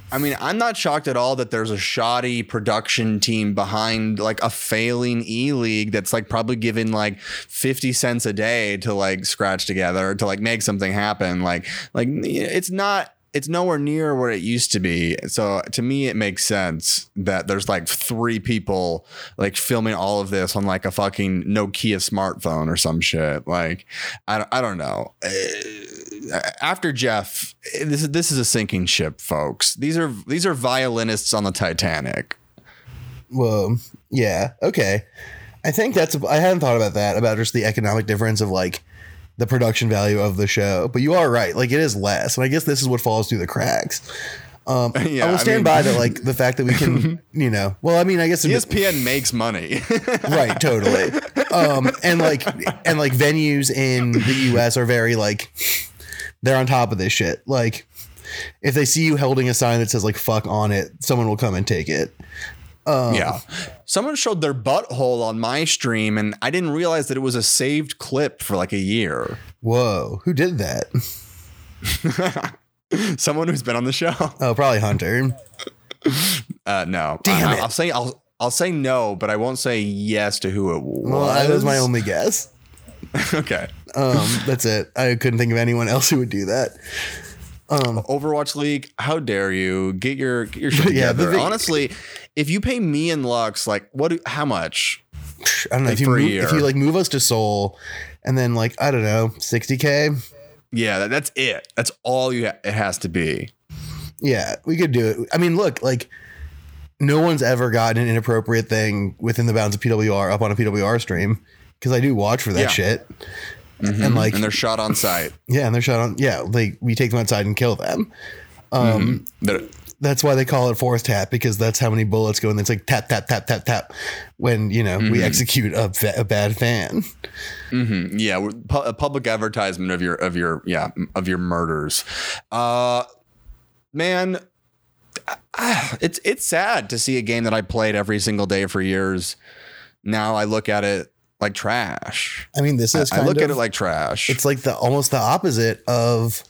I mean, I'm not shocked at all that there's a shoddy production team behind like a failing E League that's like probably given like 50 cents a day to like scratch together to like make something happen. Like, like it's not. It's nowhere near where it used to be. So to me, it makes sense that there's like three people like filming all of this on like a fucking Nokia smartphone or some shit. Like, I don't, I don't know. Uh, after Jeff, this is this is a sinking ship, folks. These are these are violinists on the Titanic. Well, yeah, okay. I think that's. I hadn't thought about that about just the economic difference of like the production value of the show. But you are right. Like it is less, and I guess this is what falls through the cracks. Um, Yeah, I will I stand mean- by that. Like the fact that we can, you know. Well, I mean, I guess ESPN makes money. right totally um and like and like venues in the us are very like they're on top of this shit like if they see you holding a sign that says like fuck on it someone will come and take it yeah. Someone showed their butthole on my stream, and I didn't realize that it was a saved clip for like a year. whoa who did that Someone who's been on the show. oh probably hunter Uh, no. Damn I, it. I'll say I'll I'll say no, but I won't say yes to who it was. well that was my only guess okay. um that's it i couldn't think of anyone else who would do that Overwatch League, how dare you get your get your shit Yeah, the together? thing- Honestly, if you pay me and Lux, like what? Do, how much? i don't know if you move, if you like move us to Seoul and then like i don't know 60k Yeah, that, that's it. That's all you. Ha- it has to be. Yeah, we could do it. I mean, look, like no one's ever gotten an inappropriate thing within the bounds of PWR up on a PWR stream because I do watch for that Yeah. shit. And like, And they're shot on site. yeah, and they're shot on. Yeah, like we take them outside and kill them. Um, The That's why they call it force tap because that's how many bullets go and it's like tap tap tap tap tap when you know we execute a, a bad fan. Mhm. Yeah, a public advertisement of your of your yeah of your murders. Uh, man, it's it's sad to see a game that I played every single day for years. Now I look at it like trash. I mean, this is I kind look of at it like trash. it's like the almost the opposite of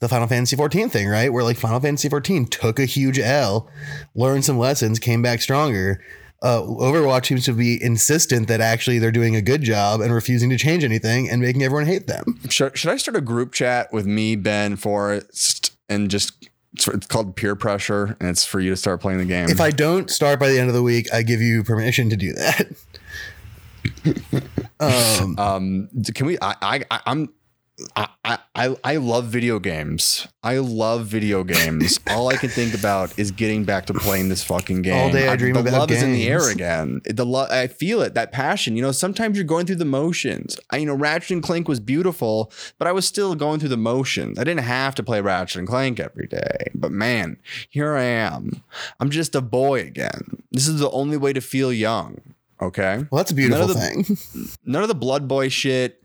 the Final Fantasy 14 thing, right? Where like Final Fantasy 14 took a huge L, learned some lessons, came back stronger. Uh, Overwatch seems to be insistent that actually they're doing a good job and refusing to change anything and making everyone hate them. should, should I start a group chat with me, Ben, Forrest, and just it's called peer pressure, and it's for you to start playing the game. If I don't start by the end of the week, I give you permission to do that. um, um can we i I- i'm I, I I love video games. I love video games. All I can think about is getting back to playing this fucking game. All day I dream of it. the about love is in the air again. The lo- I feel it, that passion. You know, sometimes you're going through the motions. I, you know, Ratchet and Clank was beautiful, but I was still going through the motions. I didn't have to play Ratchet and Clank every day. But man, here I am. I'm just a boy again. This is the only way to feel young. Okay well, that's a beautiful None thing. none of the blood boy shit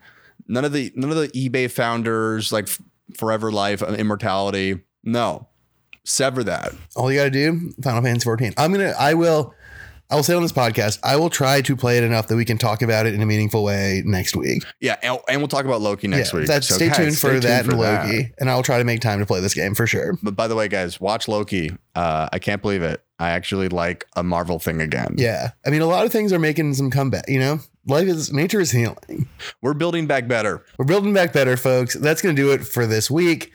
none of the none of the ebay founders like forever life uh, immortality no sever that All you got to do, Final Fantasy 14. I'm gonna, I will, I will say on this podcast, I will try to play it enough that we can talk about it in a meaningful way next week. yeah and, and we'll talk about loki next Yeah, week That's, So, stay guys, tuned for stay that tuned and for that. Loki, and I will try to make time to play this game for sure. but by the way guys watch loki uh i can't believe it i actually like a marvel thing again Yeah, I mean, a lot of things are making some comeback. You know, life is nature is healing. we're building back better We're building back better, folks. That's going to do it for this week.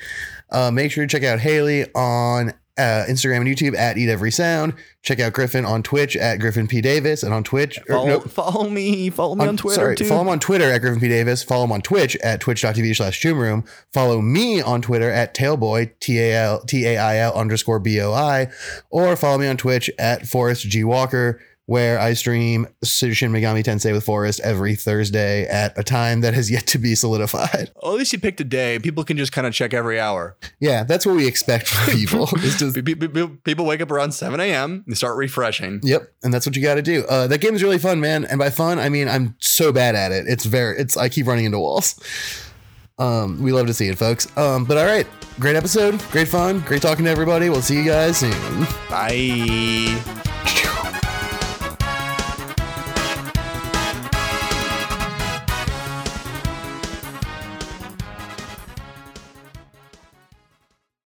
Uh, make sure to check out Haley on uh, Instagram and YouTube at Eat Every Sound. Check out Griffin on Twitch at Griffin P Davis and on Twitch. follow, nope, follow me follow me on, twitter sorry, too follow him on Twitter at Griffin P Davis. Follow him on Twitch at twitch.tv slash Room. Follow me on Twitter at Tailboy, T A L T A I L underscore B O I. Or follow me on Twitch at Forrest G Walker, where I stream Shin Megami Tensei with Forrest every Thursday at a time that has yet to be solidified. well, at least you picked a day people can just kind of check every hour Yeah, that's what we expect from people. is to Pe- pe- pe- people wake up around 7 a.m and start refreshing Yep, and that's what you got to do. Uh, that game is really fun, man. And by fun, I mean I'm so bad at it. It's very, it's I keep running into walls. Um, we love to see it, folks. Um, but all right, great episode, great fun, great talking to everybody. We'll see you guys soon. bye